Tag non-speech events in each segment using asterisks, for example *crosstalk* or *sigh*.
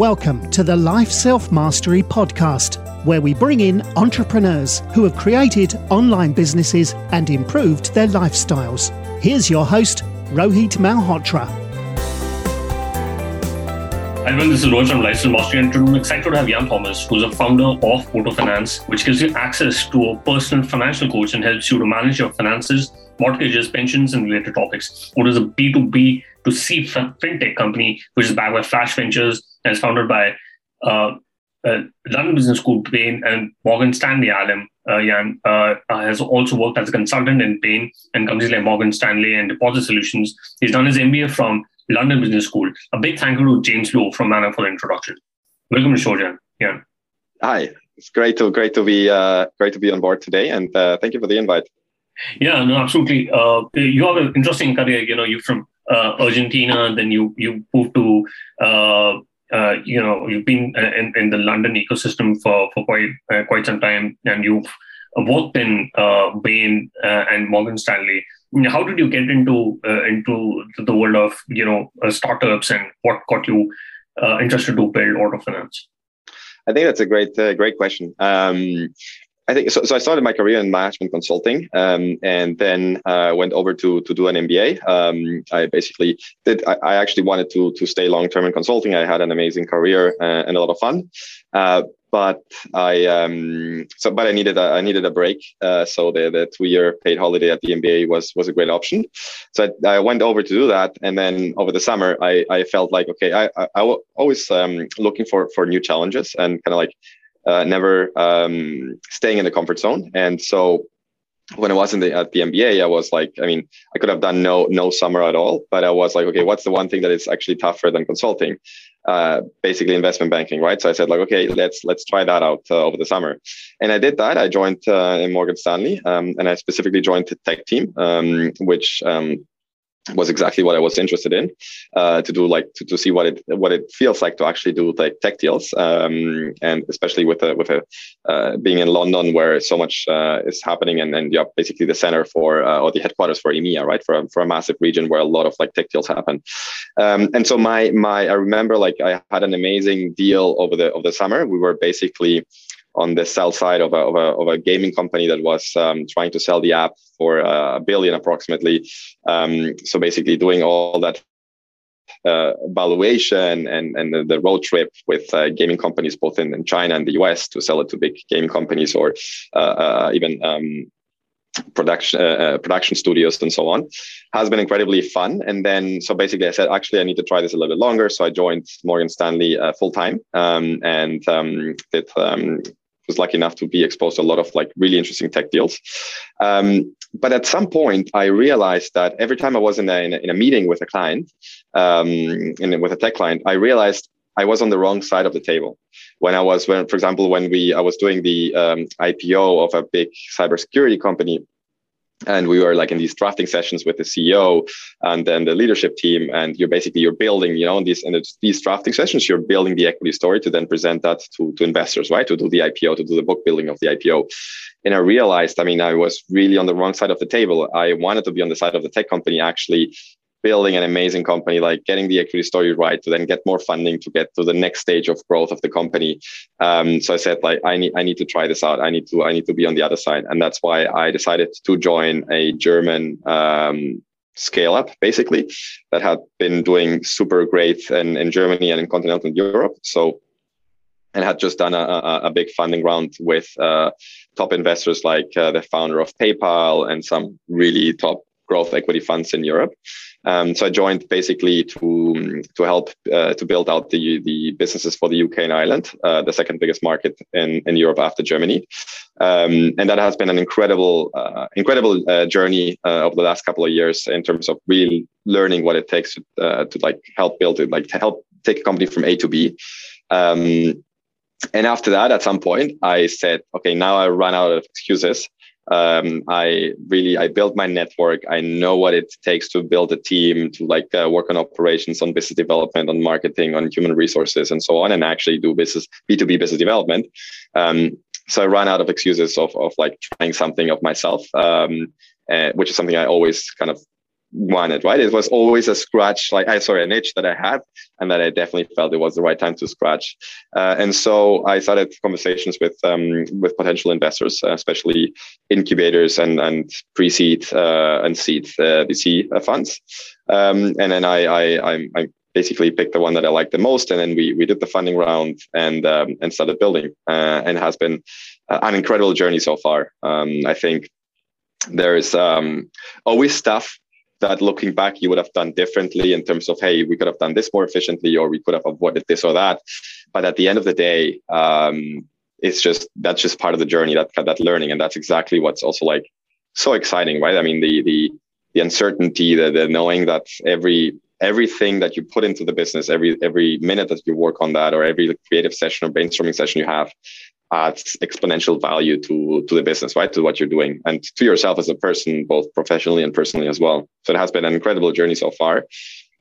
Welcome to the Life Self Mastery Podcast, where we bring in entrepreneurs who have created online businesses and improved their lifestyles. Here's your host, Rohit Malhotra. Hi everyone, this is Rohit from Life Self Mastery, and today I'm excited to have Jan Thomas, who's a founder of Auto Finance, which gives you access to a personal financial coach and helps you to manage your finances, mortgages, pensions, and related topics. Auto is a B2B to C fintech company, which is backed by Flash Ventures and is founded by uh, uh, London Business School, Bain, and Morgan Stanley Alum. Uh, Jan uh, has also worked as a consultant in Bain and companies like Morgan Stanley and Deposit Solutions. He's done his MBA from London Business School. A big thank you to James Lowe from Manna for the introduction. Welcome to show, Jan. Jan. Hi, it's great to great to be uh, great to be on board today, and uh, thank you for the invite. Yeah, no, absolutely. Uh, you have an interesting career. You know, you're from uh, Argentina, then you you moved to uh, uh, you know you've been in, in the London ecosystem for for quite uh, quite some time, and you've worked in uh, Bain uh, and Morgan Stanley. How did you get into into the world of you know startups, and what got you interested to build auto finance? I think that's a great great question. Um, I think so. So I started my career in management consulting, um, and then uh, went over to to do an MBA. Um, I basically did. I, I, actually wanted to to stay long term in consulting. I had an amazing career uh, and a lot of fun. Uh, but I um, so but I needed a, I needed a break. Uh, so the, the two year paid holiday at the MBA was was a great option. So I, I went over to do that, and then over the summer I, I felt like okay I I, I was always um, looking for for new challenges and kind of like uh, never um, staying in the comfort zone. And so when I was in the at the MBA, I was like, I mean, I could have done no no summer at all, but I was like, okay, what's the one thing that is actually tougher than consulting? Uh, basically investment banking, right? So I said like, okay, let's let's try that out uh, over the summer, and I did that. I joined uh, in Morgan Stanley, um, and I specifically joined the tech team, um, which um, was exactly what I was interested in uh, to do, like to, to see what it what it feels like to actually do like tech deals, um, and especially with a, with a uh, being in London where so much uh, is happening, and and you're basically the center for uh, or the headquarters for EMEA, right, for a, for a massive region where a lot of like tech deals happen. Um, and so my my I remember like I had an amazing deal over the over the summer. We were basically on the sell side of a, of a, of a gaming company that was um, trying to sell the app for a billion approximately. Um, so basically doing all that uh, valuation and, and the, road trip with uh, gaming companies both in, in, China and the US to sell it to big game companies or uh, uh even um, production uh, uh, production studios and so on has been incredibly fun and then so basically i said actually i need to try this a little bit longer so i joined morgan stanley full time um, and um, did um, was lucky enough to be exposed to a lot of like really interesting tech deals. Um, but at some point, I realized that every time I was in a, in a, in a meeting with a client, um, and with a tech client, I realized I was on the wrong side of the table. When I was, when, for example, when we I was doing the um, IPO of a big cybersecurity company, and we were like in these drafting sessions with the CEO and then the leadership team. And you're basically you're building you know in these in these drafting sessions you're building the equity story to then present that to, to investors right? To do the IPO to do the book building of the IPO and I realized I mean I was really on the wrong side of the table. I wanted to be on the side of the tech company actually building an amazing company, like getting the equity story right to then get more funding to get to the next stage of growth of the company. Um, so I said, like, I need, I need to try this out. I need to, I need to be on the other side. And that's why I decided to join a German, um, scale up basically that had been doing super great in, in Germany and in continental Europe. So, and had just done a, a, a big funding round with uh, top investors like uh, the founder of PayPal and some really top growth equity funds in Europe. Um, so I joined basically to to help uh, to build out the the businesses for the UK and Ireland, uh, the second biggest market in, in Europe after Germany, um, and that has been an incredible uh, incredible uh, journey uh, over the last couple of years in terms of really learning what it takes to, uh, to like help build it, like to help take a company from A to B. Um, and after that, at some point, I said, okay, now I run out of excuses um, I really I built my network. I know what it takes to build a team, to like uh, work on operations, on business development, on marketing, on human resources, and so on, and actually do business B two B business development. Um, so I ran out of excuses of of like trying something of myself, um, uh, which is something I always kind of wanted, right? It was always a scratch, like I sorry, an itch that I had, and that I definitely felt it was the right time to scratch. Uh, and so I started conversations with um, with potential investors, uh, especially incubators and and pre-seed uh, and seed uh, VC funds. Um, and then I I, I, I basically picked the one that I liked the most, and then we we did the funding round and um, and started building, uh, and has been uh, an incredible journey so far. Um, I think there is um, always stuff that looking back you would have done differently in terms of hey we could have done this more efficiently or we could have avoided this or that. But at the end of the day um, it's just that's just part of the journey that that learning. And that's exactly what's also like so exciting right? I mean the the the uncertainty the, the knowing that every everything that you put into the business every every minute that you work on that or every creative session or brainstorming session you have adds exponential value to to the business, right? To what you're doing and to yourself as a person, both professionally and personally as well. So it has been an incredible journey so far.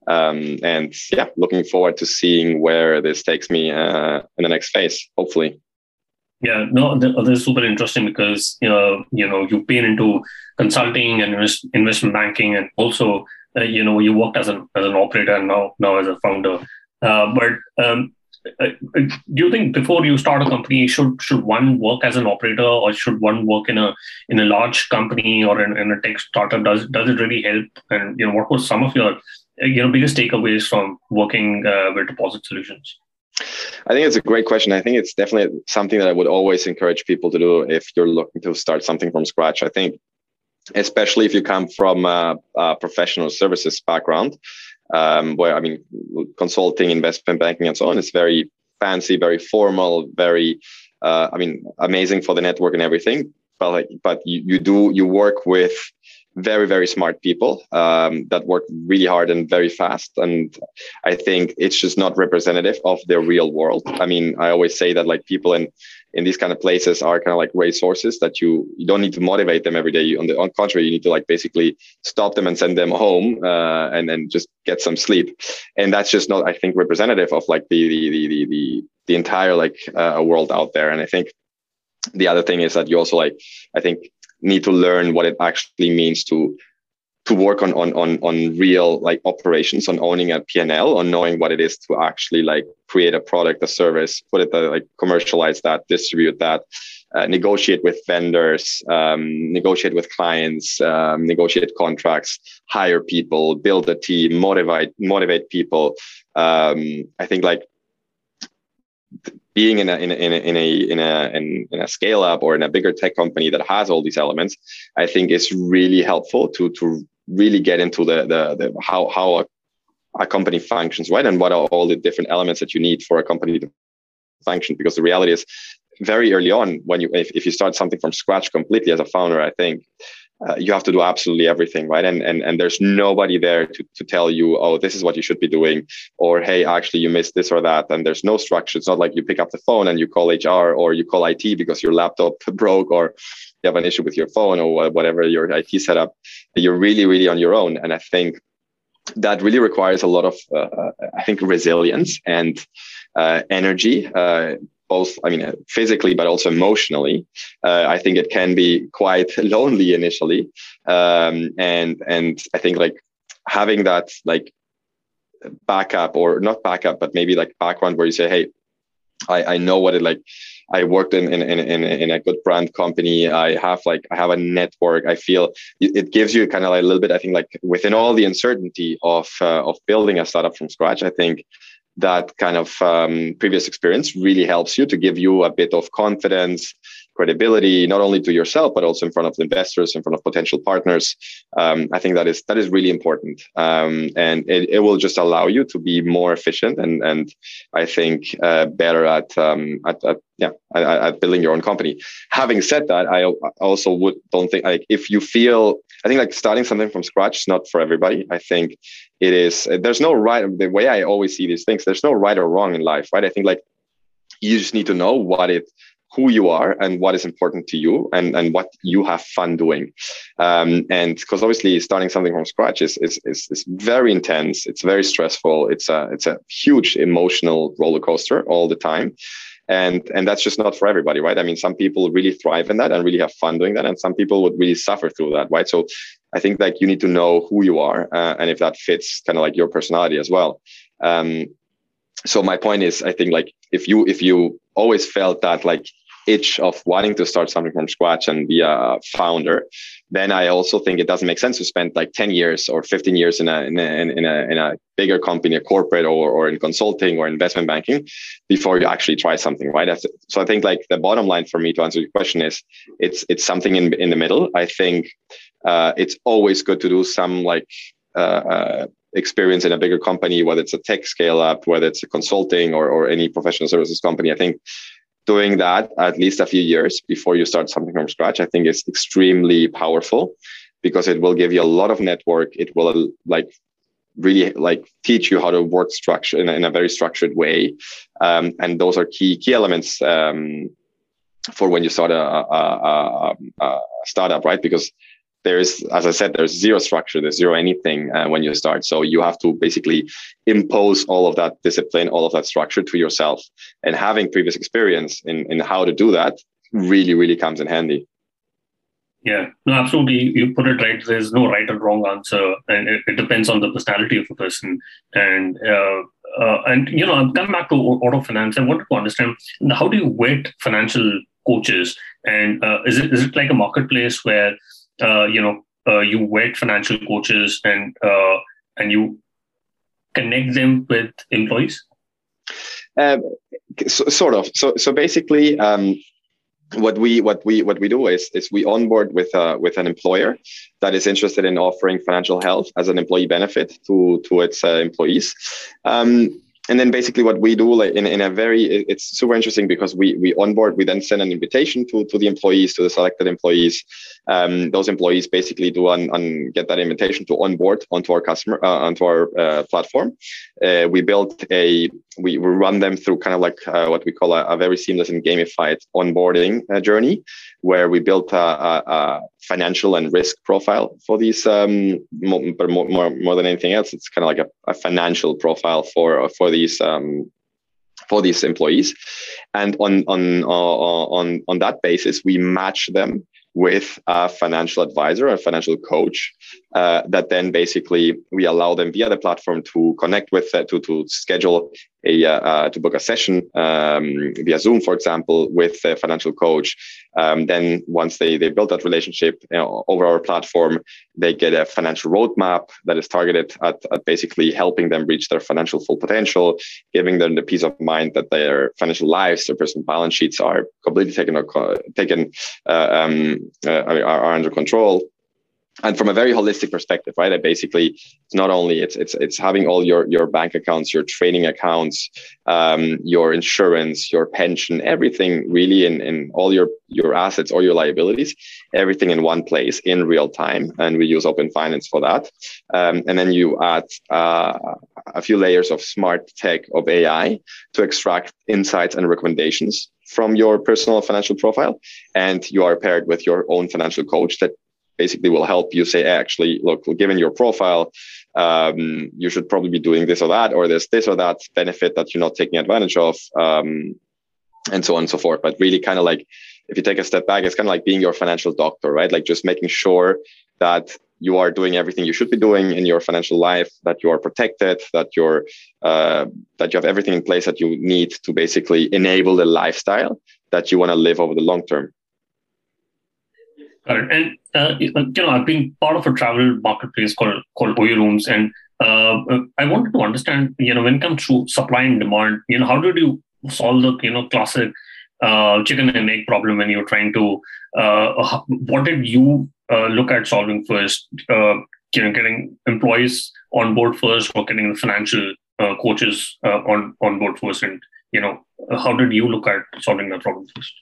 Um, and yeah, looking forward to seeing where this takes me uh, in the next phase, hopefully. Yeah, no, this is super interesting because you know, you know you've been into consulting and invest, investment banking, and also uh, you know you worked as an as an operator and now now as a founder. Uh, but um, do you think before you start a company should should one work as an operator or should one work in a in a large company or in, in a tech startup does does it really help and you know what was some of your uh, you know biggest takeaways from working uh, with deposit solutions I think it's a great question. I think it's definitely something that I would always encourage people to do if you're looking to start something from scratch. I think, especially if you come from a, a professional services background, um, where I mean, consulting, investment banking, and so on is very fancy, very formal, very, uh, I mean, amazing for the network and everything. But like, but you, you do you work with very very smart people um, that work really hard and very fast. And i think it's just not representative of the real world. I mean i always say that like people in in these kind of places are kind of like resources that you you don't need to motivate them every day. You, on the on contrary you need to like basically stop them and send them home uh, and then just get some sleep. And that's just not i think representative of like the the the the, the, the entire like uh, world out there. And i think the other thing is that you also like i think need to learn what it actually means to to work on on on on real like operations on owning a P&L on knowing what it is to actually like create a product a service put it like commercialize that distribute that uh, negotiate with vendors um, negotiate with clients um, negotiate contracts hire people build a team motivate motivate people. Um, i think like being in a in a in a in a in a, in, in a scale up or in a bigger tech company that has all these elements, I think is really helpful to to really get into the the, the how how a, a company functions, right, and what are all the different elements that you need for a company to function. Because the reality is, very early on, when you if, if you start something from scratch completely as a founder, I think uh, you have to do absolutely everything right? And and and there's nobody there to, to tell you oh this is what you should be doing. Or hey actually you missed this or that. And there's no structure. It's not like you pick up the phone and you call hr or you call it because your laptop *laughs* broke or you have an issue with your phone or whatever your it setup. You're really really on your own. And i think that really requires a lot of uh, uh i think resilience and uh, energy uh, both i mean physically but also emotionally uh, i think it can be quite *laughs* lonely initially um, and and i think like having that like backup or not backup but maybe like background where you say hey i i know what it like I worked in, in, in, in a good brand company. I have like, I have a network. I feel it gives you kind of like a little bit, I think like within all the uncertainty of, uh, of building a startup from scratch, I think that kind of um, previous experience really helps you to give you a bit of confidence credibility not only to yourself but also in front of investors in front of potential partners. Um, i think that is that is really important. Um, and it, it will just allow you to be more efficient and and i think uh, better at, um, at, at yeah at, at, building your own company. Having said that i also would don't think like if you feel i think like starting something from scratch is not for everybody. I think it is there's no right the way i always see these things there's no right or wrong in life right? I think like you just need to know what it who you are and what is important to you and, and what you have fun doing. Um, and because obviously starting something from scratch is, is, is, is, very intense. It's very stressful. It's a, it's a huge emotional roller coaster all the time. And, and that's just not for everybody, right? I mean, some people really thrive in that and really have fun doing that. And some people would really suffer through that, right? So I think like you need to know who you are uh, and if that fits kind of like your personality as well. Um, so my point is, I think like if you if you always felt that like itch of wanting to start something from scratch and be a founder, then I also think it doesn't make sense to spend like 10 years or 15 years in a, in a, in a, in a bigger company, a corporate or, or in consulting or investment banking before you actually try something, right? So I think like the bottom line for me to answer your question is it's, it's something in, in the middle. I think uh, it's always good to do some like uh, uh, experience in a bigger company, whether it's a tech scale up, whether it's a consulting or, or any professional services company. I think doing that at least a few years before you start something from scratch, I think is extremely powerful because it will give you a lot of network. It will like really like teach you how to work structure in a, in a very structured way. Um, and those are key, key elements um, for when you start a, a, a, a startup, right? Because there's as i said there's zero structure there's zero anything uh, when you start. So you have to basically impose all of that discipline all of that structure to yourself. And having previous experience in, in how to do that really really comes in handy. Yeah no absolutely. You put it right. There's no right or wrong answer. And it, it depends on the personality of a person. And uh, uh, and you know i'm coming back to auto finance. I wanted to understand how do you vet financial coaches? And uh, is it is it like a marketplace where uh, you know uh, you vet financial coaches and uh, and you connect them with employees? Um, so, sort of. So so basically um, what we what we what we do is is we onboard with uh, with an employer that is interested in offering financial health as an employee benefit to to its uh, employees. Um, and then basically what we do like in, in a very it's super interesting because we we onboard we then send an invitation to to the employees to the selected employees. Um, those employees basically do on, on get that invitation to onboard onto our customer uh, onto our uh, platform. Uh, we built a we, run them through kind of like uh, what we call a, a, very seamless and gamified onboarding uh, journey where we built a, a, a, financial and risk profile for these um, but more, more, more than anything else it's kind of like a, financial profile for for these um, for these employees. And on on uh, on on that basis we match them with a financial advisor, a financial coach, uh, that then basically we allow them via the platform to connect with, uh, to, to schedule a, uh, uh to book a session um, via Zoom, for example, with a financial coach. Um, then once they, they build that relationship you know, over our platform, they get a financial roadmap that is targeted at, at basically helping them reach their financial full potential, giving them the peace of mind that their financial lives, their personal balance sheets are completely taken, taken uh, um, uh, are, are under control and from a very holistic perspective right that basically it's not only it's it's it's having all your your bank accounts your trading accounts um, your insurance your pension everything really in in all your your assets or your liabilities everything in one place in real time. And we use open finance for that. Um, and then you add uh, a few layers of smart tech of ai to extract insights and recommendations from your personal financial profile. And you are paired with your own financial coach that basically will help you say actually look given your profile um, you should probably be doing this or that or there's this or that benefit that you're not taking advantage of um, and so on and so forth. But really kind of like if you take a step back it's kind of like being your financial doctor right? Like just making sure that you are doing everything you should be doing in your financial life that you are protected that you're uh, that you have everything in place that you need to basically enable the lifestyle that you want to live over the long term Correct. And uh, you know, I've been part of a travel marketplace called called OYO Rooms, and uh, I wanted to understand, you know, when it comes to supply and demand, you know, how did you solve the you know classic uh, chicken and egg problem when you're trying to? Uh, what did you uh, look at solving first? Uh, you know, getting employees on board first, or getting the financial coaches on on board first, and you know, how did you look at solving that problem first?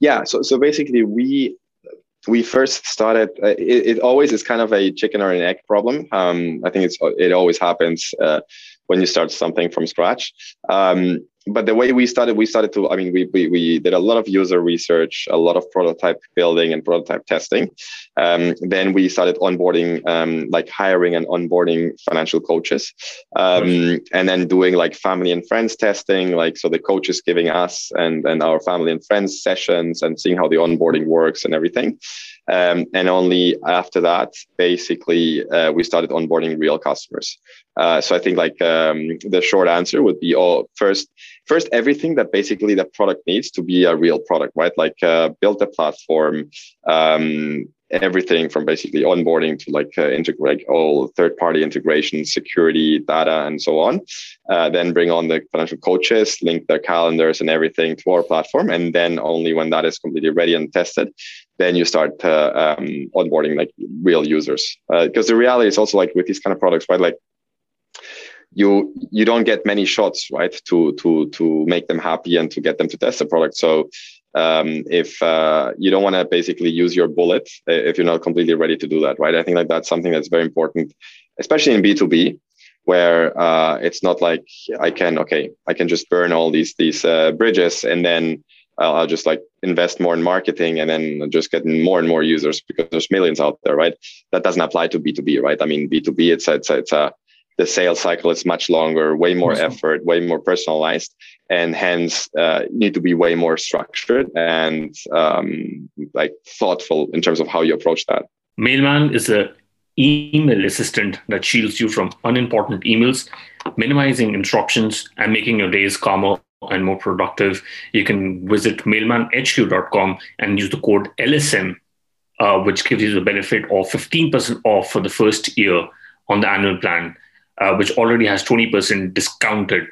Yeah, so so basically we we first started uh, it, it, always is kind of a chicken or an egg problem. Um, i think it's it always happens uh, when you start something from scratch. Um, but the way we started we started to i mean we, we, we did a lot of user research a lot of prototype building and prototype testing. Um, then we started onboarding um, like hiring and onboarding financial coaches um, and then doing like family and friends testing like so the coaches giving us and and our family and friends sessions and seeing how the onboarding works and everything Um, and only after that, basically, uh, we started onboarding real customers. Uh, so I think like um, the short answer would be, oh, first, first everything that basically the product needs to be a real product, right? Like uh, build a platform, um, everything from basically onboarding to like uh, integrate all third party integration, security, data, and so on. Uh, then bring on the financial coaches, link their calendars and everything to our platform. And then only when that is completely ready and tested, then you start uh, um, onboarding like real users. Because uh, the reality is also like with these kind of products, right? Like you you don't get many shots right to to to make them happy and to get them to test the product so um, if uh, you don't want to basically use your bullet if you're not completely ready to do that right? I think like that's something that's very important especially in b2b where uh, it's not like i can okay i can just burn all these these uh, bridges and then I'll, I'll, just like invest more in marketing and then just get more and more users because there's millions out there right? That doesn't apply to b2b right? I mean b2b it's a, it's a, it's a the sales cycle is much longer, way more awesome. effort, way more personalized, and hence uh, need to be way more structured and um, like thoughtful in terms of how you approach that. Mailman is a email assistant that shields you from unimportant emails, minimizing interruptions and making your days calmer and more productive. You can visit mailmanhq.com and use the code LSM, uh, which gives you the benefit of 15% off for the first year on the annual plan uh, which already has 20% discounted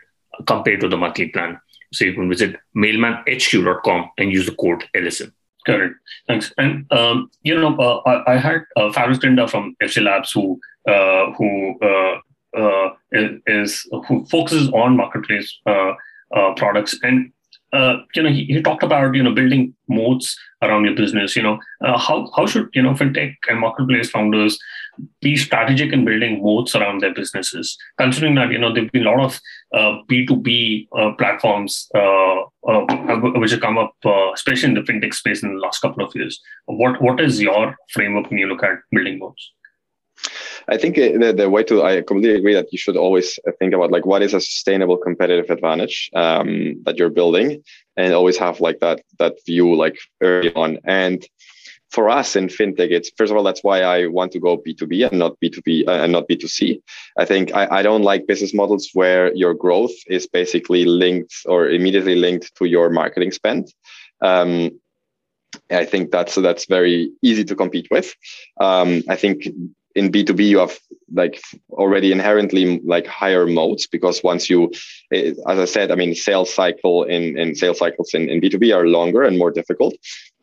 compared to the monthly plan. So you can visit mailmanhq.com and use the code LSM. Correct. Thanks. And um, you know, uh, I, I, had uh, Fabrice Grinda from FJ Labs who uh, who uh, uh, is who focuses on marketplace uh, uh, products, and you know, he, he, talked about you know building moats around your business. You know, how how should you know fintech and marketplace founders be strategic in building moats around their businesses, considering that you know there've been a lot of uh, B two B uh, platforms uh, uh, which have come up, especially in the fintech space in the last couple of years. What what is your framework when you look at building moats? I think the, the way to, I completely agree that you should always think about like what is a sustainable competitive advantage um, that you're building and always have like that, that view like early on. And for us in fintech, it's first of all, that's why I want to go B2B and not B2B uh, and not B2C. I think I, I don't like business models where your growth is basically linked or immediately linked to your marketing spend. Um, I think that's that's very easy to compete with. Um, I think in B2B, you have like already inherently like higher moats because once you, eh, as I said, I mean, sales cycle in, in sales cycles in, in B2B are longer and more difficult.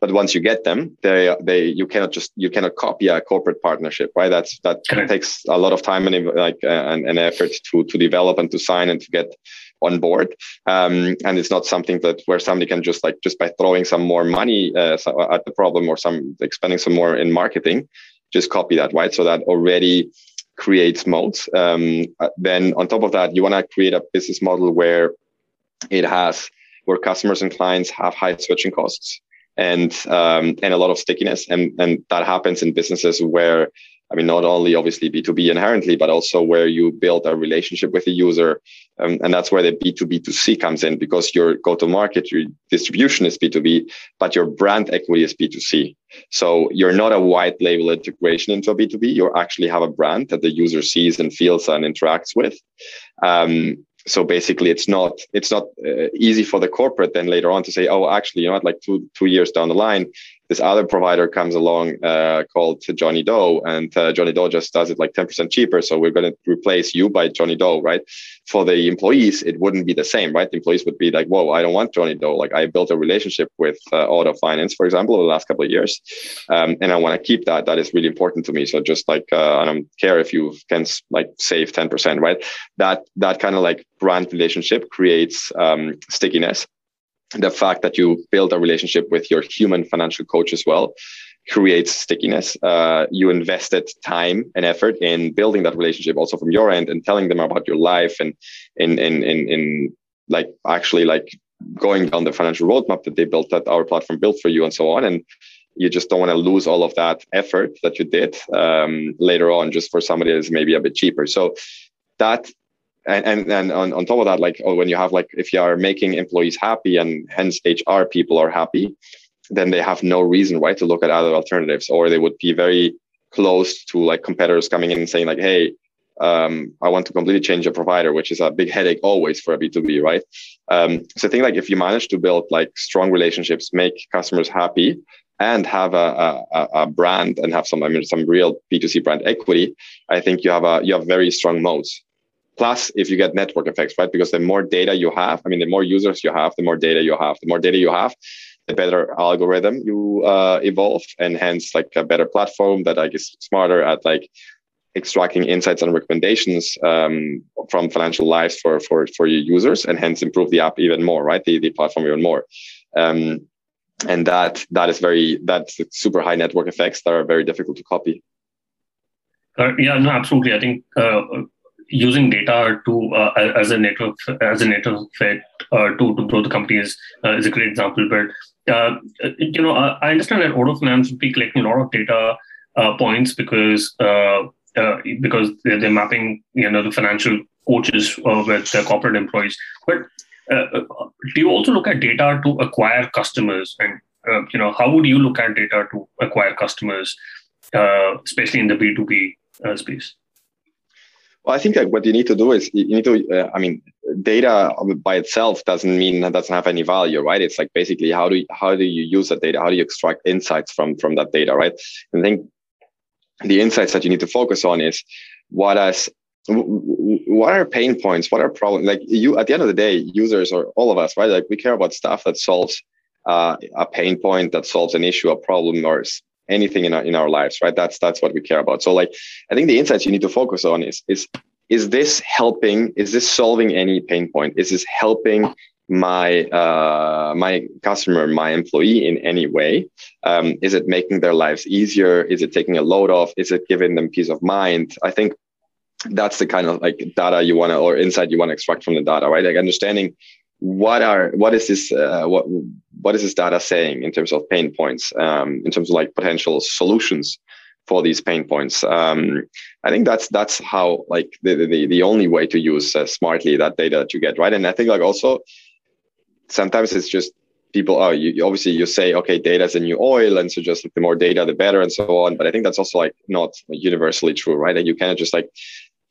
But once you get them, they, they, you cannot just, you cannot copy a corporate partnership, right? That's, that takes a lot of time and like, uh, and, and effort to, to develop and to sign and to get on board. Um, and it's not something that where somebody can just like, just by throwing some more money uh, at the problem or some like spending some more in marketing, just copy that, right? So that already creates moats. Um, uh, then on top of that, you want to create a business model where it has where customers and clients have high switching costs and um, and a lot of stickiness, and and that happens in businesses where I mean, not only obviously B2B inherently, but also where you build a relationship with the user. Um, and that's where the B2B2C comes in because your go to market, your distribution is B2B, but your brand equity is B2C. So you're not a white label integration into a B2B. You actually have a brand that the user sees and feels and interacts with. Um, so basically it's not it's not uh, easy for the corporate then later on to say oh actually you know what? Like two two years down the line this other provider comes along uh, called Johnny Doe, and uh, Johnny Doe just does it like 10% cheaper. So we're going to replace you by Johnny Doe, right? For the employees, it wouldn't be the same, right? The employees would be like, whoa, I don't want Johnny Doe. Like I built a relationship with uh, Auto Finance, for example, over the last couple of years, um, and I want to keep that. That is really important to me. So just like uh, I don't care if you can like save 10%, right? That that kind of like brand relationship creates um, stickiness the fact that you build a relationship with your human financial coach as well creates stickiness. Uh, you invested time and effort in building that relationship also from your end and telling them about your life and in in in, in like actually like going down the financial roadmap that they built that our platform built for you and so on and you just don't want to lose all of that effort that you did um, later on just for somebody that's maybe a bit cheaper so that and and, and on, on top of that like oh, when you have like if you are making employees happy and hence hr people are happy then they have no reason right to look at other alternatives or they would be very close to like competitors coming in and saying like hey um, I want to completely change a provider, which is a big headache always for a B2B, right? Um, so I think like if you manage to build like strong relationships, make customers happy, and have a, a, a brand and have some I mean some real B2C brand equity, I think you have a you have very strong moats. Plus, if you get network effects, right? Because the more data you have, I mean, the more users you have, the more data you have. The more data you have, the better algorithm you uh, evolve, and hence like a better platform that I guess smarter at like extracting insights and recommendations um, from financial lives for for for your users, and hence improve the app even more, right? The the platform even more. Um, and that that is very that's super high network effects that are very difficult to copy. Uh, yeah, no, absolutely. I think uh, using data to uh, as a network as a network effect uh, to to grow the company is uh, is a great example. But uh, you know, I understand that auto finance would be collecting a lot of data points because because they're, they're, mapping you know the financial coaches with their corporate employees. But do you also look at data to acquire customers and you know how would you look at data to acquire customers, especially in the B two B space? Well, I think that what you need to do is you need to. Uh, I mean, data by itself doesn't mean that doesn't have any value, right? It's like basically how do you, how do you use that data? How do you extract insights from from that data, right? And I think the insights that you need to focus on is what as what are pain points? What are problems? Like you, at the end of the day, users or all of us, right? Like we care about stuff that solves uh, a pain point, that solves an issue, a problem, or anything in our in our lives, right? That's that's what we care about. So like I think the insights you need to focus on is is is this helping? Is this solving any pain point? Is this helping my uh, my customer, my employee in any way? Um, is it making their lives easier? Is it taking a load off? Is it giving them peace of mind? I think that's the kind of like data you want to or insight you want to extract from the data, right? Like understanding what are what is this uh, what what is this data saying in terms of pain points um, in terms of like potential solutions for these pain points? Um, i think that's that's how like the, the, the only way to use uh, smartly that data that you get right? And i think like also sometimes it's just people oh you, obviously you say okay data is a new oil and so just the more data the better and so on. But i think that's also like not universally true right? And you cannot just like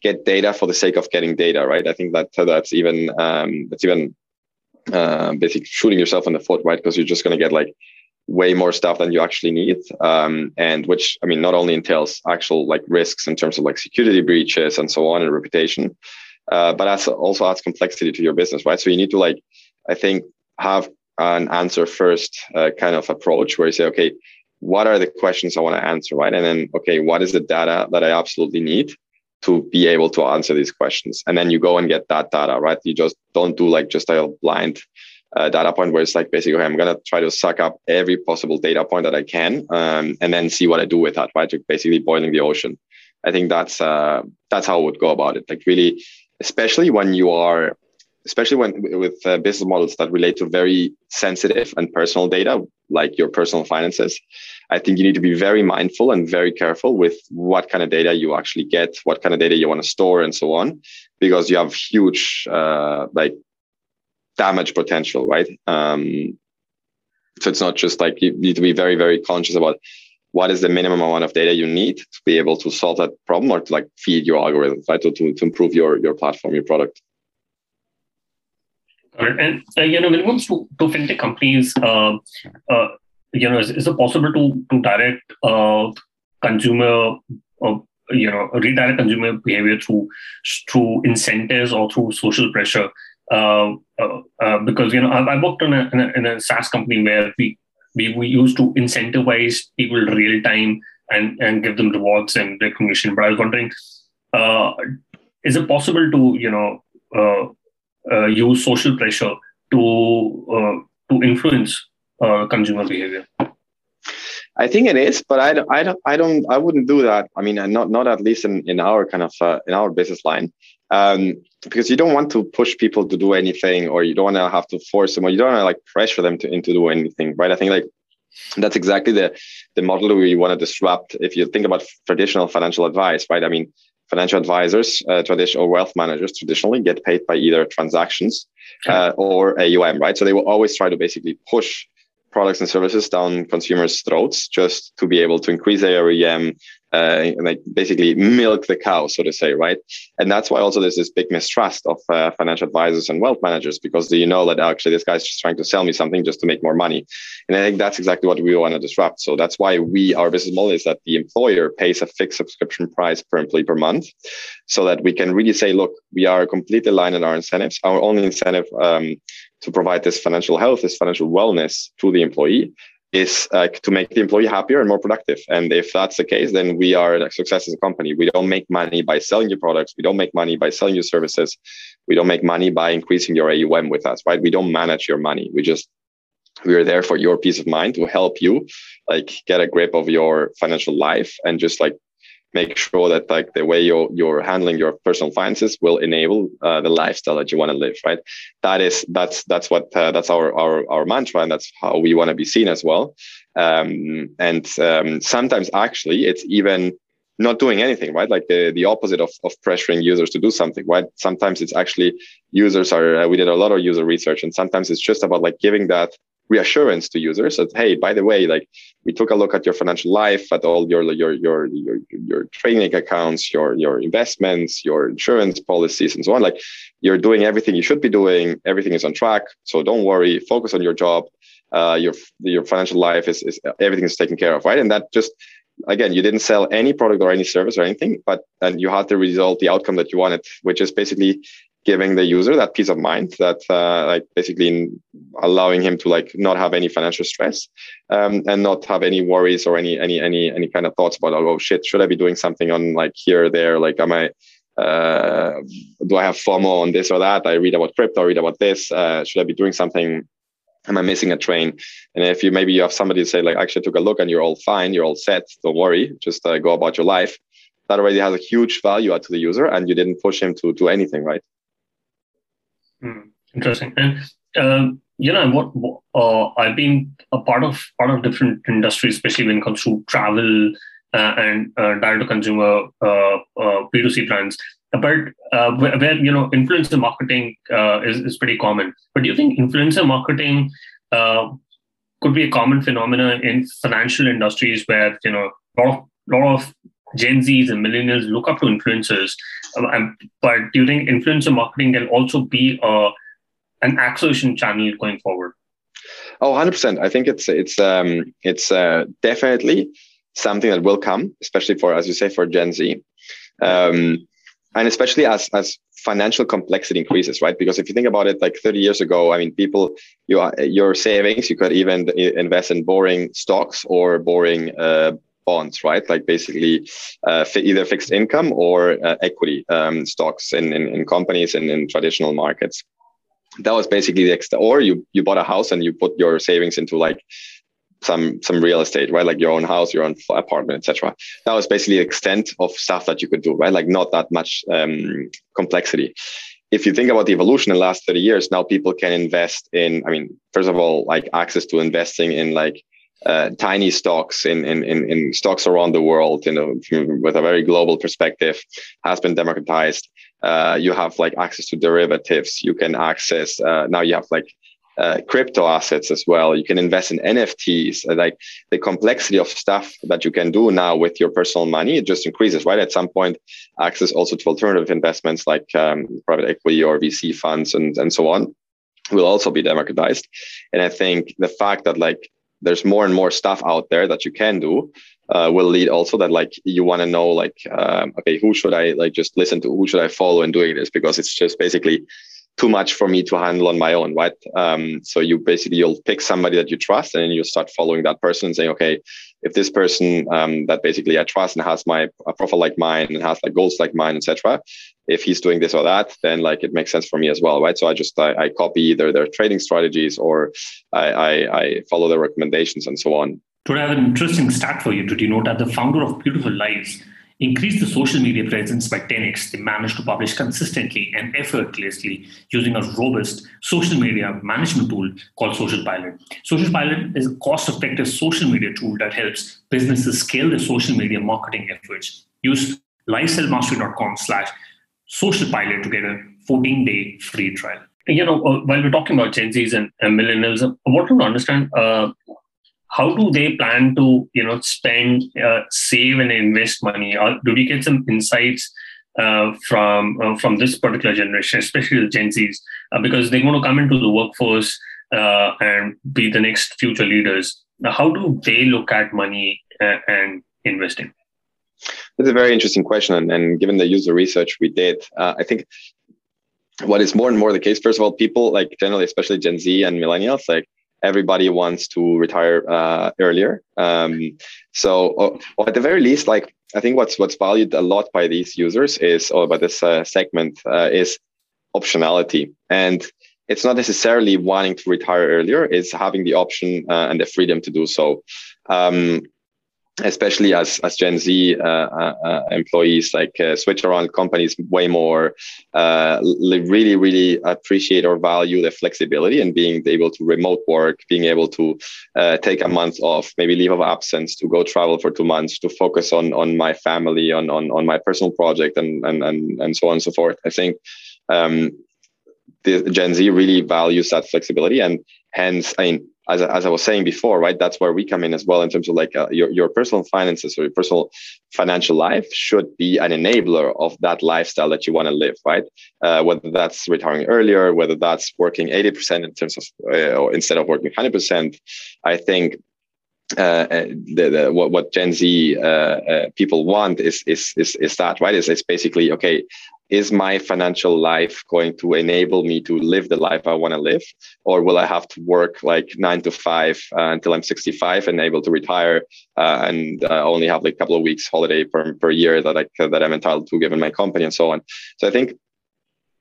get data for the sake of getting data right? I think that that's even um, that's even uh, basically shooting yourself in the foot, right? Because you're just going to get like way more stuff than you actually need. Um, and which, I mean, not only entails actual like risks in terms of like security breaches and so on and reputation, uh, but as also adds complexity to your business, right? So you need to like, I think, have an answer first uh, kind of approach where you say, okay, what are the questions I want to answer, right? And then, okay, what is the data that I absolutely need? To be able to answer these questions. And then you go and get that data, right? You just don't do like just a blind uh, data point where it's like basically, okay, I'm going to try to suck up every possible data point that I can um, and then see what I do with that, right? Like basically boiling the ocean. I think that's uh, that's how I would go about it. Like really, especially when you are, especially when with uh, business models that relate to very sensitive and personal data, like your personal finances. I think you need to be very mindful and very careful with what kind of data you actually get, what kind of data you want to store, and so on, because you have huge uh, like damage potential, right? Um, so it's not just like you need to be very, very conscious about what is the minimum amount of data you need to be able to solve that problem or to like feed your algorithm, right? To, to, to improve your, your platform, your product. And uh, you know, when it comes to, to fintech companies, uh, uh, you know, is, is it possible to to direct uh, consumer, uh, you know, redirect consumer behavior through through incentives or through social pressure? Uh, uh, uh, because you know, I, I worked on a, in, a, in a SaaS company where we we, we used to incentivize people real time and and give them rewards and recognition. But I was wondering, uh, is it possible to you know use social pressure to to influence uh, consumer behavior? I think it is, but I don't, I don't, I don't, I wouldn't do that. I mean, not, not at least in, in our kind of, uh, in our business line, um, because you don't want to push people to do anything, or you don't want to have to force them, or you don't want to like pressure them to into do anything, right? I think like that's exactly the the model we want to disrupt. If you think about traditional financial advice, right? I mean, financial advisors, uh, traditional wealth managers traditionally get paid by either transactions uh, or AUM, right? So they will always try to basically push products and services down consumers' throats just to be able to increase their AUM, uh, like basically milk the cow, so to say, right? And that's why also there's this big mistrust of uh, financial advisors and wealth managers because you know that actually this guy's just trying to sell me something just to make more money. And I think that's exactly what we want to disrupt. So that's why we our business model is that the employer pays a fixed subscription price per employee per month, so that we can really say, look, we are completely aligned in our incentives. Our only incentive um, to provide this financial health, this financial wellness to the employee is uh, to make the employee happier and more productive. And if that's the case, then we are a success as a company. We don't make money by selling your products. We don't make money by selling your services. We don't make money by increasing your AUM with us, right? We don't manage your money. We just we are there for your peace of mind to help you like get a grip of your financial life and just like make sure that like the way you're you're handling your personal finances will enable uh, the lifestyle that you want to live right? That is that's that's what uh, that's our, our our mantra and that's how we want to be seen as well. Um, and um, sometimes actually it's even not doing anything right? Like the, the opposite of, of pressuring users to do something right? Sometimes it's actually users are uh, we did a lot of user research and sometimes it's just about like giving that reassurance to users that hey by the way like we took a look at your financial life at all your your your your, your training accounts your your investments your insurance policies and so on. Like you're doing everything you should be doing. Everything is on track. So don't worry. Focus on your job. Uh, your your financial life is, is everything is taken care of right? And that just again you didn't sell any product or any service or anything but and you had the result the outcome that you wanted which is basically giving the user that peace of mind that uh, like basically allowing him to like not have any financial stress um, and not have any worries or any any any any kind of thoughts about oh shit should i be doing something on like here or there? Like am i uh, do i have fomo on this or that? I read about crypto I read about this uh, should i be doing something? Am i missing a train? And if you maybe you have somebody say like actually took a look and you're all fine you're all set don't worry just uh, go about your life that already has a huge value out to the user and you didn't push him to do anything right Hmm, interesting. And uh, you know what? Uh, I've been a part of part of different industries, especially when it comes to travel uh, and uh, direct to consumer uh, uh, B2C brands. But where, where, you know influencer marketing is is pretty common. But do you think influencer marketing could be a common phenomenon in financial industries where you know a lot of, lot of Gen Zs and millennials look up to influencers. But do you think influencer marketing can also be a, uh, an acquisition channel going forward? Oh, 100%. I think it's it's um, it's uh, definitely something that will come, especially for, as you say, for Gen Z. Um, and especially as as financial complexity increases, right? Because if you think about it, like 30 years ago, I mean, people, you your savings, you could even invest in boring stocks or boring uh, bonds, right? Like basically uh, either fixed income or uh, equity um, stocks in, in, in, companies and in traditional markets. That was basically the extent. Or you you bought a house and you put your savings into like some some real estate, right? Like your own house, your own apartment, etc. That was basically the extent of stuff that you could do, right? Like not that much um, complexity if you think about the evolution in the last 30 years, now people can invest in, I mean, first of all, like access to investing in like uh, tiny stocks in, in, in, in, stocks around the world, you know, with a very global perspective, has been democratized. Uh, you have like access to derivatives. You can access uh, now. You have like uh, crypto assets as well. You can invest in NFTs. Uh, like the complexity of stuff that you can do now with your personal money, it just increases, right? At some point, access also to alternative investments like um, private equity or VC funds and and so on will also be democratized. And I think the fact that like there's more and more stuff out there that you can do uh, will lead also that like you want to know like um, okay who should i like just listen to? Who should i follow in doing this? Because it's just basically too much for me to handle on my own right um, so you basically you'll pick somebody that you trust and then you start following that person and saying okay if this person um, that basically i trust and has my a profile like mine and has like goals like mine etc if he's doing this or that, then like it makes sense for me as well, right? So I just I, I copy either their trading strategies or I, I, I follow their recommendations and so on. Today I have an interesting stat for you to denote that the founder of Beautiful Lives increased the social media presence by 10x. They managed to publish consistently and effortlessly using a robust social media management tool called Social Pilot. Social Pilot is a cost-effective social media tool that helps businesses scale their social media marketing efforts. Use lifestylemastering.com slash social pilot to get a 14 day free trial. you know, uh, while we're talking about Gen Zs and, and millennials, I want to understand uh, how do they plan to, you know, spend, uh, save, and invest money? Or do we get some insights uh, from uh, from this particular generation, especially the Gen Zs, uh, because they're going to come into the workforce and be the next future leaders? How do they look at money and investing? That's a very interesting question, and, and given the user research we did, I think what is more and more the case first of all people like generally especially gen z and millennials like everybody wants to retire uh, earlier. Um, so or, or, at the very least like i think what's what's valued a lot by these users is or by this uh, segment uh, is optionality. And it's not necessarily wanting to retire earlier it's having the option uh, and the freedom to do so. Um, especially as as Gen Z uh, uh, uh, employees, like uh, switch around companies way more, uh, really really appreciate or value the flexibility and being able to remote work, being able to uh, take a month off, maybe leave of absence to go travel for two months to focus on on my family, on on on my personal project, and and and and so on and so forth. I think. Um, the Gen Z really values that flexibility, and hence, I mean, as, as I was saying before, right, that's where we come in as well in terms of like uh, your, your personal finances or your personal financial life should be an enabler of that lifestyle that you want to live, right? Uh, whether that's retiring earlier, whether that's working 80% in terms of, uh, or instead of working 100%, I think uh, uh, the, the, what, what Gen Z uh, uh, people want is, is, is, is that, right? Is it's basically, okay, is my financial life going to enable me to live the life I want to live? Or will I have to work like nine to five uh, until I'm 65 and able to retire uh, and uh, only have like a couple of weeks holiday per, per year that I, that I'm entitled to given my company and so on. So I think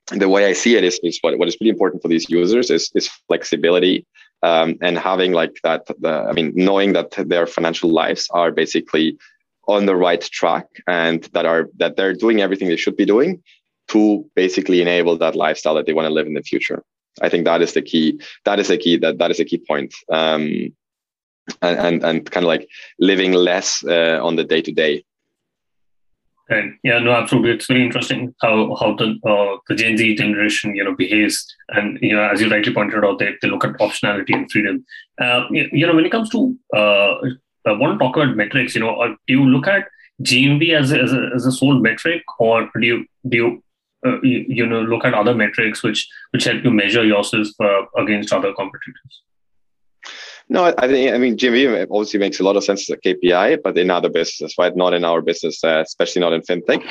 the way I see it is, is what, what is really important for these users is, is flexibility um, and having like that, the, I mean, knowing that their financial lives are basically on the right track and that are that they're doing everything they should be doing to basically enable that lifestyle that they want to live in the future. I think that is the key. That is the key. That that is a key point. Um, and, and and kind of like living less uh, on the day to day. And yeah, no, absolutely. It's very interesting how how the uh, the Gen Z generation you know behaves, and you know as you rightly pointed out, they, they look at optionality and freedom. Uh, you know when it comes to uh, I want to talk about metrics. You know, uh, do you look at GMV as a, as a, as a sole metric, or do you do you uh, you, you, know look at other metrics which which help you measure yourself uh, against other competitors? No i think i mean gmv obviously makes a lot of sense as a kpi but in other businesses right? Not in our business uh, especially not in fintech.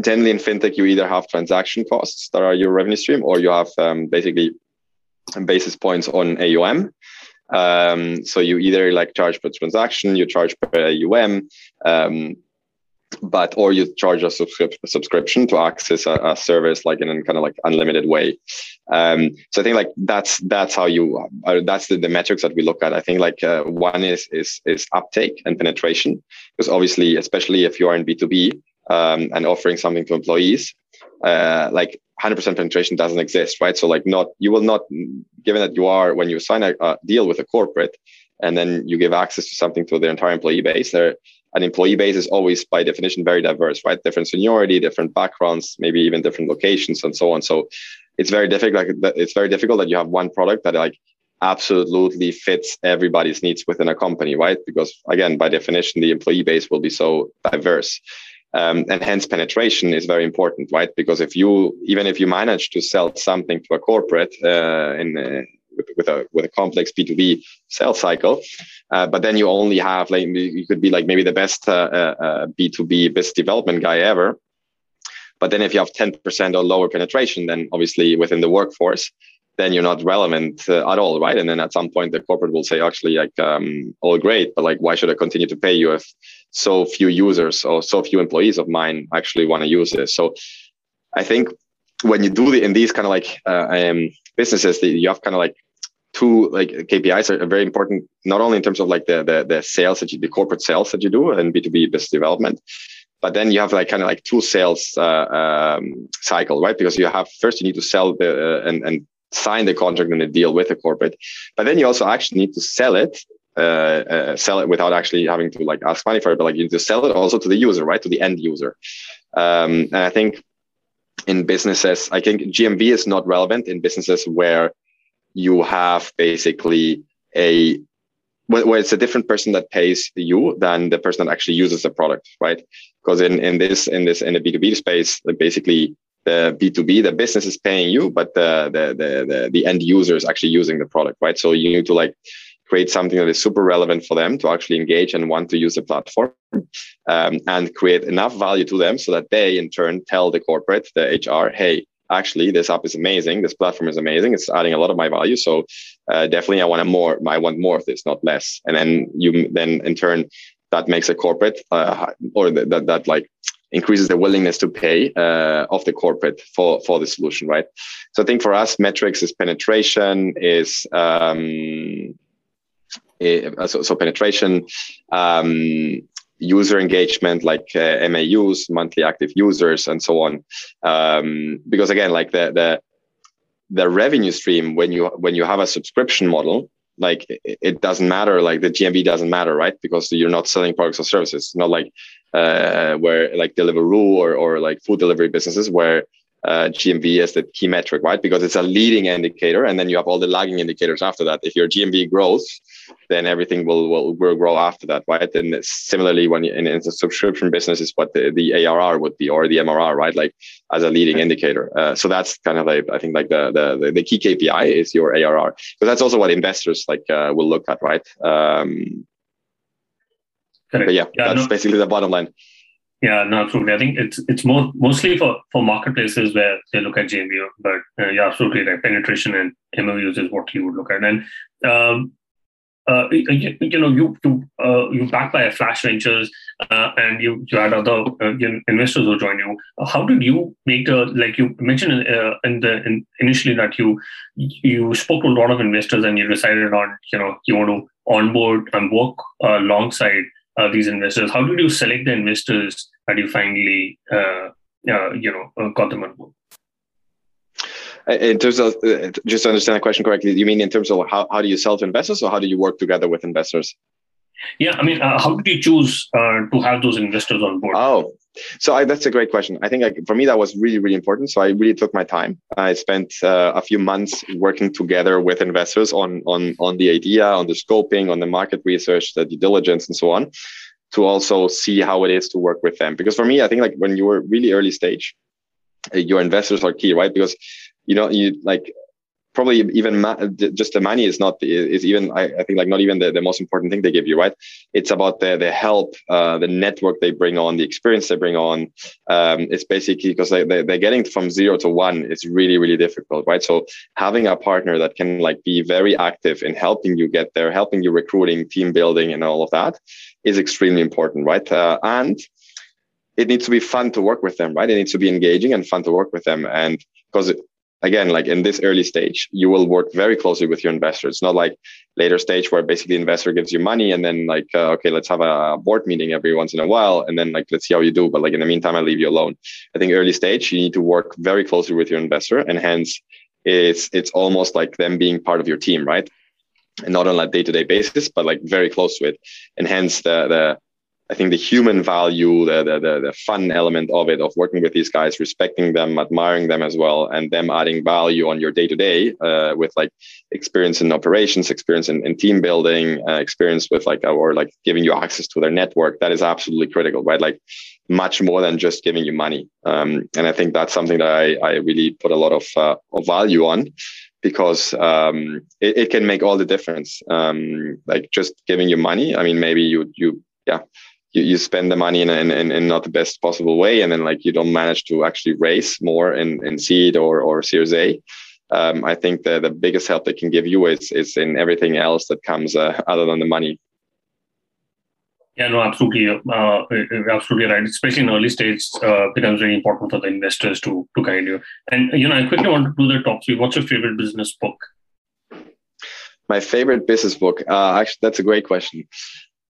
Generally in fintech you either have transaction costs that are your revenue stream or you have um, basically basis points on aum um, so you either like charge per transaction you charge per aum um, but or you charge a subscri- subscription to access a, a, service like in a kind of like unlimited way. Um, so i think like that's that's how you uh, that's the, the metrics that we look at. I think like uh, one is is is uptake and penetration because obviously especially if you are in b2b um, and offering something to employees uh, like 100% penetration doesn't exist right? So like not you will not given that you are when you sign a, a deal with a corporate and then you give access to something to their entire employee base there an employee base is always by definition very diverse, right? Different seniority, different backgrounds, maybe even different locations and so on. So it's very difficult. Like it's very difficult that you have one product that like absolutely fits everybody's needs within a company, right? Because again, by definition, the employee base will be so diverse. Um, and hence penetration is very important, right? Because if you, even if you manage to sell something to a corporate uh, in, uh, with, a with a complex B2B sales cycle. Uh, but then you only have like you could be like maybe the best uh, uh, B2B business development guy ever. But then if you have 10% or lower penetration, then obviously within the workforce, then you're not relevant uh, at all, right? And then at some point the corporate will say, actually, like, um, all great, but like, why should I continue to pay you if so few users or so few employees of mine actually want to use this? So I think when you do the, in these kind of like uh, um, businesses, you have kind of like two like KPIs are very important, not only in terms of like the the, the sales that you, the corporate sales that you do and B two B business development, but then you have like kind of like two sales uh, um, cycle, right? Because you have first you need to sell the uh, and and sign the contract and the deal with the corporate, but then you also actually need to sell it uh, uh, sell it without actually having to like ask money for it, but like you need to sell it also to the user, right? To the end user. Um, and I think in businesses, I think GMV is not relevant in businesses where you have basically a where it's a different person that pays you than the person that actually uses the product, right? Because in, in this in this in the B2B space, basically the B2B, the business is paying you, but the, the the the the end user is actually using the product, right? So you need to like create something that is super relevant for them to actually engage and want to use the platform um, and create enough value to them so that they in turn tell the corporate, the HR, hey, actually this app is amazing. This platform is amazing. It's adding a lot of my value. So uh, definitely i want more i want more of this not less. And then you then in turn that makes a corporate uh, or that, that, that like increases the willingness to pay uh, of the corporate for for the solution right? So i think for us metrics is penetration is um, so, so penetration um, user engagement like uh, MAUs, monthly active users, and so on. Um, because again, like the the the revenue stream when you when you have a subscription model, like it, doesn't matter. Like the GMV doesn't matter, right? Because you're not selling products or services. Not like uh, where like Deliveroo or or like food delivery businesses where uh, GMV as the key metric, right? Because it's a leading indicator, and then you have all the lagging indicators after that. If your GMV grows, then everything will will, will grow after that, right? And similarly, when you, in, in the subscription business is what the, the ARR would be or the MRR, right? Like as a leading indicator. Uh, so that's kind of like I think like the the the key KPI is your ARR, because that's also what investors like uh, will look at, right? Um, but yeah, yeah that's no. basically the bottom line. Yeah, no, absolutely. I think it's it's more mostly for for marketplaces where they look at GMV, but uh, yeah, absolutely right. Penetration and MAUs is what you would look at, and um, uh, you, you, know you you uh, you backed by Flash Ventures, uh, and you you had other uh, investors who joined you. How did you make a like you mentioned uh, in the in, initially that you you spoke to a lot of investors and you decided on you know you want to onboard and work alongside uh, these investors? How did you select the investors that you finally, uh, uh, you know, got them on board? In terms of just to understand the question correctly, you mean in terms of how, how do you sell to investors or how do you work together with investors? Yeah, I mean, uh, how did you choose uh, to have those investors on board? Oh, so I, that's a great question. I think for me that was really really important. So I really took my time. I spent uh, a few months working together with investors on on on the idea, on the scoping, on the market research, the due diligence, and so on, to also see how it is to work with them. Because for me, I think like when you were really early stage, uh, your investors are key, right? Because you know you like probably even ma- just the money is not is even I, I, think like not even the, the most important thing they give you right? It's about the the help uh, the network they bring on the experience they bring on. Um, it's basically because they, they, they're getting from zero to one is really really difficult right? So having a partner that can like be very active in helping you get there helping you recruiting team building and all of that is extremely important right? Uh, and it needs to be fun to work with them right? It needs to be engaging and fun to work with them. And because again, like in this early stage, you will work very closely with your investors. It's not like later stage where basically investor gives you money and then like, uh, okay, let's have a board meeting every once in a while. And then like, let's see how you do. But like in the meantime, I leave you alone. I think early stage, you need to work very closely with your investor and hence it's, it's almost like them being part of your team, right? And not on a day-to-day basis, but like very close to it. And hence the, the, I think the human value, the, the, the, the, fun element of it, of working with these guys, respecting them, admiring them as well, and them adding value on your day to day with like experience in operations, experience in, in team building, uh, experience with like, or like giving you access to their network. That is absolutely critical, right? Like much more than just giving you money. Um, and I think that's something that I, I really put a lot of, uh, of value on because um, it, it, can make all the difference. Um, like just giving you money. I mean, maybe you, you, yeah you, you spend the money in, in, in, not the best possible way and then like you don't manage to actually raise more in, in seed or, or series a um, i think the, the biggest help they can give you is, is in everything else that comes uh, other than the money yeah, no, absolutely, uh, absolutely right. Especially in early stage, uh, becomes very important for the investors to to guide you. And you know, I quickly want to do the top three. What's your favorite business book? My favorite business book. Uh, actually, that's a great question.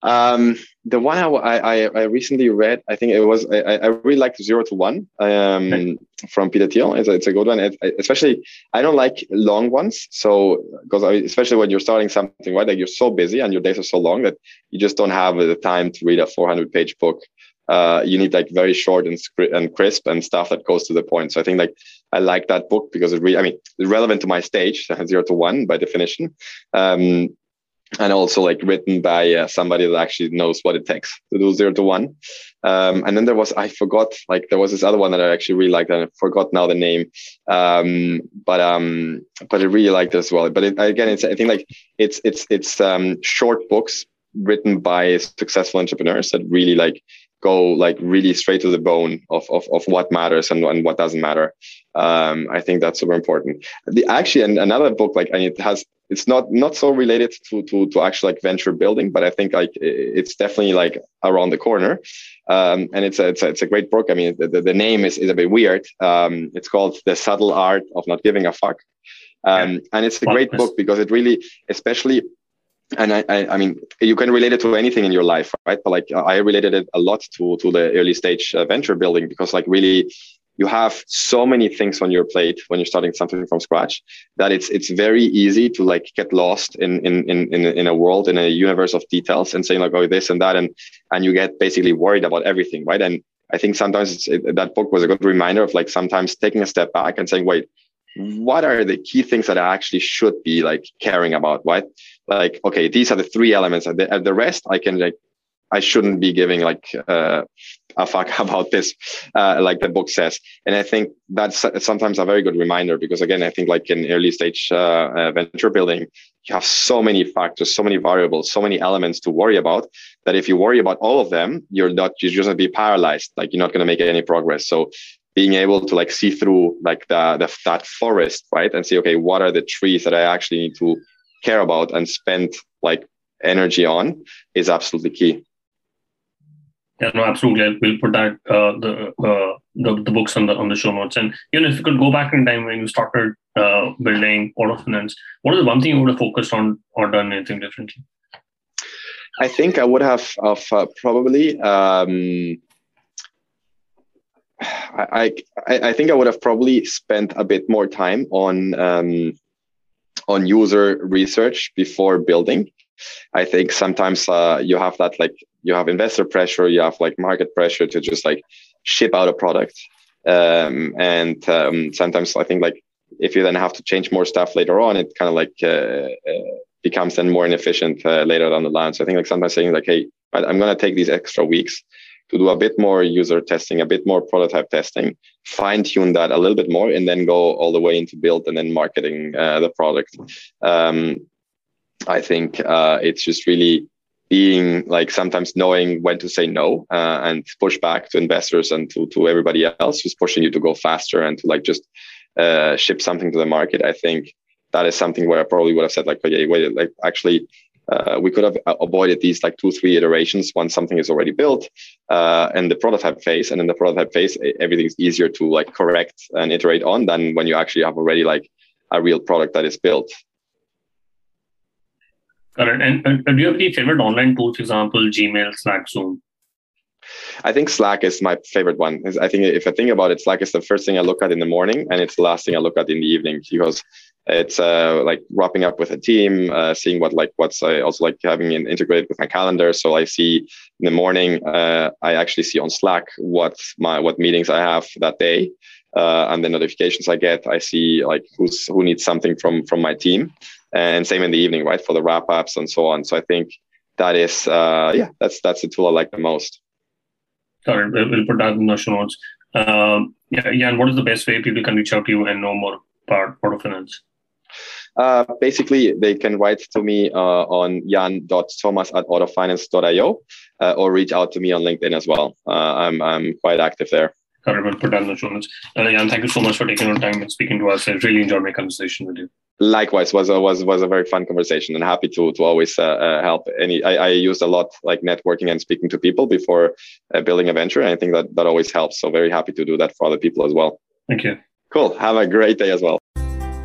Um, the one I, I, I recently read, I think it was, I, I really liked Zero to One um, okay. from Peter Thiel. It's a, it's a good one. It, especially, I don't like long ones. So, because especially when you're starting something, right? Like you're so busy and your days are so long that you just don't have the time to read a 400 page book. uh, you need like very short and, and crisp and stuff that goes to the point. So I think like I like that book because it really, I mean, it's relevant to my stage, *laughs* zero to one by definition. Um, and also like written by uh, somebody that actually knows what it takes to do zero to one. Um, and then there was I forgot like there was this other one that I actually really liked and I forgot now the name. Um, but um, but I really liked it as well. But it, again, it's I think like it's it's it's um, short books written by successful entrepreneurs that really like go like really straight to the bone of, of, of what matters and, and what doesn't matter. Um, I think that's super important. The actually and another book like and it has it's not not so related to to to actually like venture building, but I think like it's definitely like around the corner. Um, and it's a, it's a it's a great book. I mean, the, the name is is a bit weird. Um, it's called The Subtle Art of Not Giving a Fuck. Um, yeah. and it's a great book because it really, especially and I, I, I, mean, you can relate it to anything in your life, right? But like, I related it a lot to to the early stage uh, venture building because, like, really, you have so many things on your plate when you're starting something from scratch that it's it's very easy to like get lost in in in in, a world in a universe of details and saying like, oh, this and that, and and you get basically worried about everything, right? And I think sometimes it, that book was a good reminder of like sometimes taking a step back and saying, wait, what are the key things that I actually should be like caring about, right? Like, okay, these are the three elements, and the, the rest I can like, I shouldn't be giving like uh, a fuck *laughs* about this, uh, like the book says. And I think that's sometimes a very good reminder because again, I think like in early stage uh, uh, venture building, you have so many factors, so many variables, so many elements to worry about that if you worry about all of them, you're not you're just gonna be paralyzed. Like you're not gonna make any progress. So being able to like see through like the, the that forest right and see okay what are the trees that i actually need to care about and spend like energy on is absolutely key yeah no absolutely. We'll put that uh, the, uh, the the books on the on the show notes. And you know if you could go back in time when you started uh, building auto finance what is the one thing you would have focused on or done anything differently? I think i would have, have uh, probably um, I, I, I think I would have probably spent a bit more time on um, on user research before building. I think sometimes uh, you have that like you have investor pressure, you have like market pressure to just like ship out a product, um, and um, sometimes I think like if you then have to change more stuff later on, it kind of like uh, uh, becomes then more inefficient uh, later down the line. So I think like sometimes saying like, hey, I'm to take these extra weeks to do a bit more user testing, a bit more prototype testing, fine tune that a little bit more, and then go all the way into build and then marketing uh, the product. Um, I think uh, it's just really being like sometimes knowing when to say no uh, and push back to investors and to, to everybody else who's pushing you to go faster and to like just uh, ship something to the market. I think that is something where I probably would have said like, okay, wait, like actually uh, we could have avoided these like two, three iterations once something is already built uh, and the prototype phase. And in the prototype phase, everything is easier to like correct and iterate on than when you actually have already like a real product that is built. It. And, and do you have any favorite online tools, for example, Gmail, Slack, Zoom? I think Slack is my favorite one. I think if I think about it, Slack is the first thing I look at in the morning, and it's the last thing I look at in the evening because it's uh, like wrapping up with a team, uh, seeing what like what's I also like having it integrated with my calendar. So I see in the morning, uh, I actually see on Slack what my what meetings I have that day, uh, and the notifications I get. I see like who's who needs something from from my team, and same in the evening, right, for the wrap ups and so on. So I think that is uh, yeah, that's that's the tool I like the most. Sorry, we'll put that in the show notes. Um, yeah, yeah. And what is the best way people can reach out to you and know more about auto finance? Uh, basically, they can write to me uh, on jan.thomas at autofinance.io uh, or reach out to me on LinkedIn as well. Uh, I'm, I'm quite active there. Got. We'll put down the show notes. Uh, Jan, thank you so much for taking your time and speaking to us. I really enjoyed my conversation with you. Likewise, was a, was was a very fun conversation, and happy to to always uh, uh, help. Any, I, I used a lot like networking and speaking to people before uh, building a venture, and I think that that always helps. So very happy to do that for other people as well. Thank you. Cool. Have a great day as well.